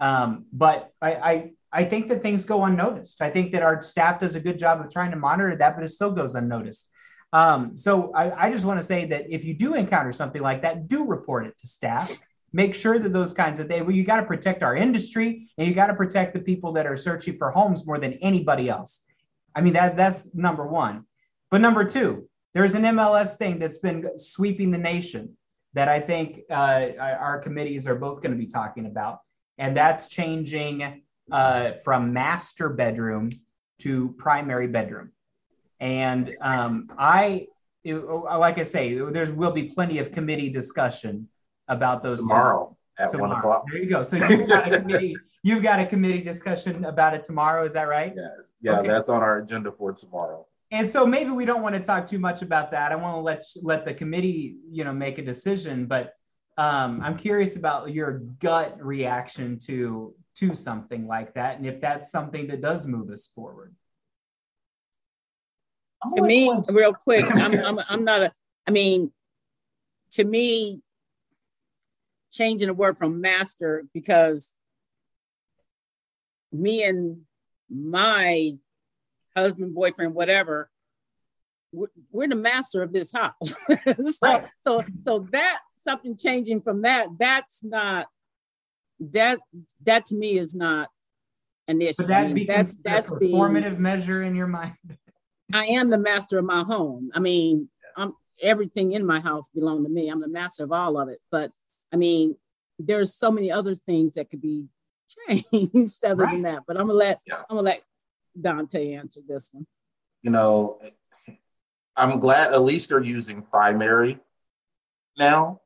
um, but I, I I think that things go unnoticed. I think that our staff does a good job of trying to monitor that, but it still goes unnoticed. Um, so I, I just want to say that if you do encounter something like that, do report it to staff. Make sure that those kinds of things. Well, you got to protect our industry, and you got to protect the people that are searching for homes more than anybody else. I mean that that's number one. But number two, there's an MLS thing that's been sweeping the nation that I think uh, our committees are both going to be talking about, and that's changing uh, from master bedroom to primary bedroom. And um, I, it- like I say, there will be plenty of committee discussion about those two. Tomorrow. at one o'clock. There you go. So you've got a committee. [LAUGHS] You've got a committee discussion about it tomorrow. Is that right? Yes. Yeah, Okay. that's on our agenda for tomorrow. And so maybe we don't want to talk too much about that. I want to let let the committee, you know, make a decision. But um, I'm curious about your gut reaction to to something like that, and if that's something that does move us forward. to me, real quick, [LAUGHS] I'm, I'm, I'm not a, I mean, to me, changing the word from master because me and my husband, boyfriend, whatever, we're, we're the master of this house. [LAUGHS] so, Right. so, so that something changing from that, that's not, that, that to me is not an issue. Would that be that's, that's a formative measure in your mind? [LAUGHS] I am the master of my home. I mean, I'm everything in my house belong to me. I'm the master of all of it. But I mean, there's so many other things that could be [LAUGHS] changed other Right. than that. But I'm gonna let Yeah. I'm gonna let Donta answer this one. you know, I'm glad at least they're using primary now.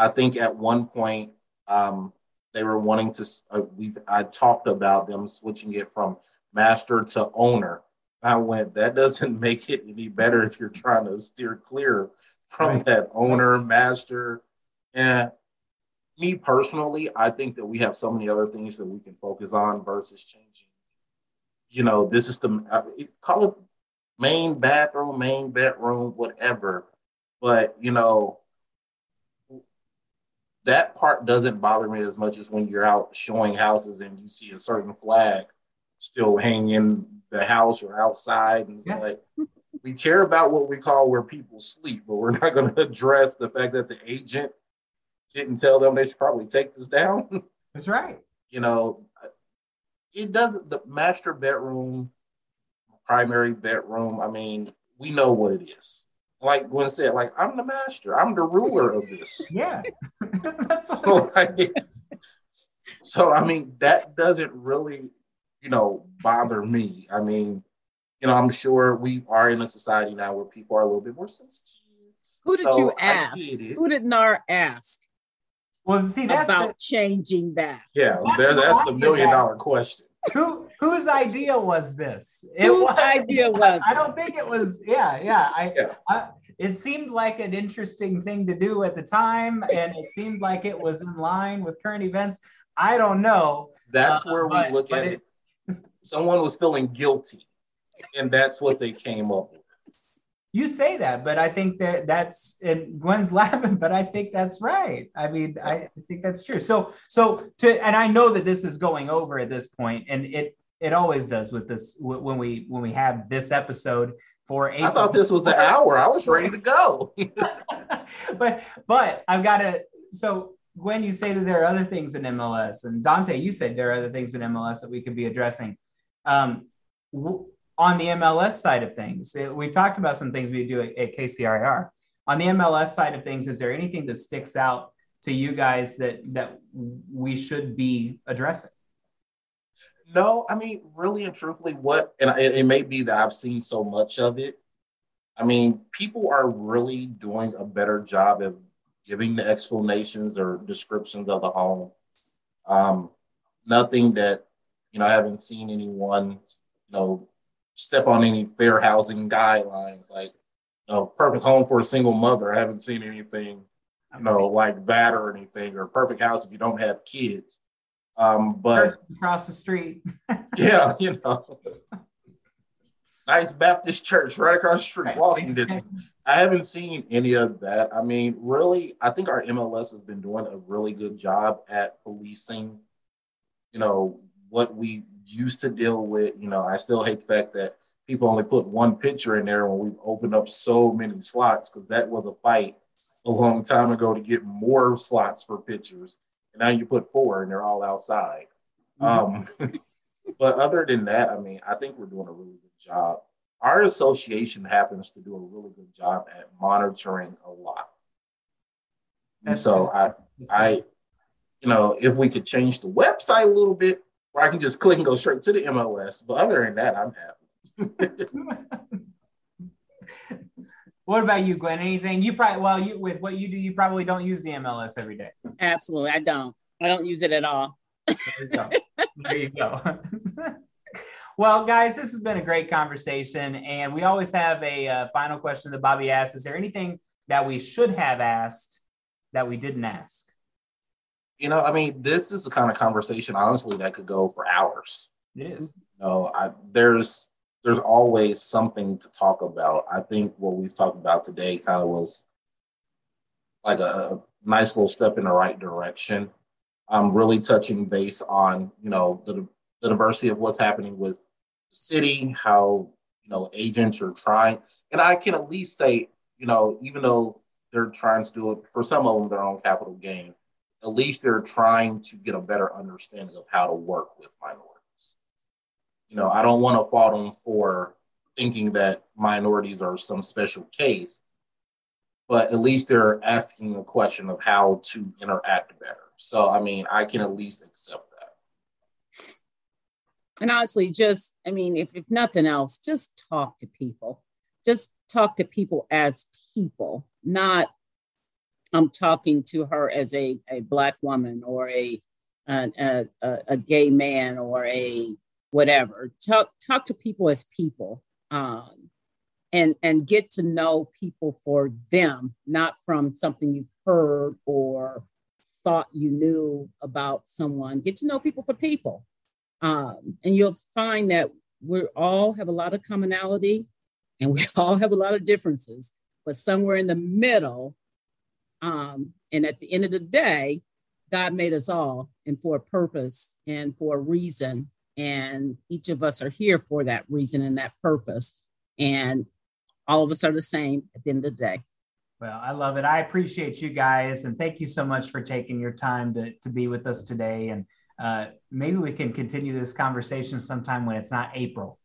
I think at one point um, they were wanting to. Uh, we've I talked about them switching it from master to owner. I went. That doesn't [LAUGHS] make it any better if you're trying to steer clear from Right. that owner master. And me personally, I think that we have so many other things that we can focus on versus changing. You know, this is the uh, call it main bathroom, main bedroom, whatever. But you know, that part doesn't bother me as much as when you're out showing houses and you see a certain flag still hanging in the house or outside, and it's Yeah. like we care about what we call where people sleep, but we're not going [LAUGHS] to address the fact that the agent didn't tell them they should probably take this down. [LAUGHS] That's right. you know, it doesn't, the master bedroom, primary bedroom, I mean, we know what it is. Like Gwen said, like, I'm the master, I'm the ruler of this. [LAUGHS] Yeah. [LAUGHS] That's what. Like, so, I mean, that doesn't really, you know, bother me. I mean, you know, I'm sure we are in a society now where people are a little bit more sensitive. Who did So, you ask? Who did NAR ask Well, see, that's about the, changing that? Yeah, That's that's the million dollar question. Who whose idea was this? It Whose was- idea [LAUGHS] was I don't think it was. Yeah, yeah. I, Yeah. I it seemed like an interesting thing to do at the time, and it seemed like it was in line with current events. I don't know. That's Uh, where we but- look but at it- it. Someone was feeling guilty, and that's what they came up with. You say that, but I think that that's and Gwen's laughing, but I think that's right. I mean, I, think that's true. So, so to and I know that this is going over at this point, and it it always does with this when we when we have this episode for I thought this was an hour. I was ready to go. [LAUGHS] but but I've got to. So Gwen, you say that there are other things in MLS, and Donta, you said there are other things in MLS that we could be addressing. Um, w- on the MLS side of things, we talked about some things we do at, at KCRAR. On the MLS side of things, is there anything that sticks out to you guys that that we should be addressing? No, I mean, really and truthfully, what, and it, it may be that I've seen so much of it. I mean, people are really doing a better job of giving the explanations or descriptions of the home. Um, nothing that, you know, I haven't seen anyone, you know, step on any fair housing guidelines, like, you know, perfect home for a single mother. I haven't seen anything, you know, like that or anything, or perfect house if you don't have kids. Um, but across the street. [LAUGHS] yeah, you know. Nice Baptist church right across the street, walking distance. [LAUGHS] I haven't seen any of that. I mean, really, I think our MLS has been doing a really good job at policing, you know, what we used to deal with. You know, I still hate the fact that people only put one picture in there when we've opened up so many slots because that was a fight a long time ago to get more slots for pictures. And now you put four and they're all outside. Um, [LAUGHS] but other than that, I mean, I think we're doing a really good job. Our association happens to do a really good job at monitoring a lot. And so I, I, you know, if we could change the website a little bit, where I can just click and go straight to the MLS. But other than that, I'm happy. [LAUGHS] what about you, Gwen? Anything you probably well, you with what you do, you probably don't use the MLS every day. absolutely. I don't. I don't use it at all. There you go. there you go. [LAUGHS] well, guys, this has been a great conversation, and we always have a uh, final question that Bobbi asks: Is there anything that we should have asked that we didn't ask? You know, I mean, this is the kind of conversation, honestly, that could go for hours. It is. You know, I, there's there's always something to talk about. I think what we've talked about today kind of was like a, a nice little step in the right direction. I'm really touching base on you know the the diversity of what's happening with the city, how you know agents are trying, and I can at least say you know even though they're trying to do it for some of them their own capital gain, at least they're trying to get a better understanding of how to work with minorities. You know, I don't want to fault them for thinking that minorities are some special case, but at least they're asking a question of how to interact better. So, I mean, I can at least accept that. And honestly, just, I mean, if, if nothing else, just talk to people. Just talk to people as people, not I'm talking to her as a, a black woman or a, a, a, a gay man or a whatever. Talk talk to people as people, um, and and get to know people for them, not from something you've heard or thought you knew about someone. Get to know people for people, um, and you'll find that we all have a lot of commonality, and we [LAUGHS] all have a lot of differences. But somewhere in the middle, um, and at the end of the day, God made us all and for a purpose and for a reason. And each of us are here for that reason and that purpose. And all of us are the same at the end of the day. Well, I love it. I appreciate you guys. And thank you so much for taking your time to, to be with us today. And uh, maybe we can continue this conversation sometime when it's not April.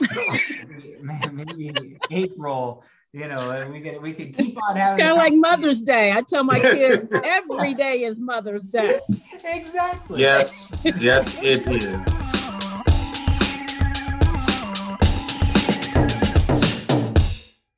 [LAUGHS] [LAUGHS] maybe April you know, we can we can [LAUGHS] keep on having. It's kind of like Mother's Day. I tell my kids [LAUGHS] every day is Mother's Day. exactly. Yes, yes, it is.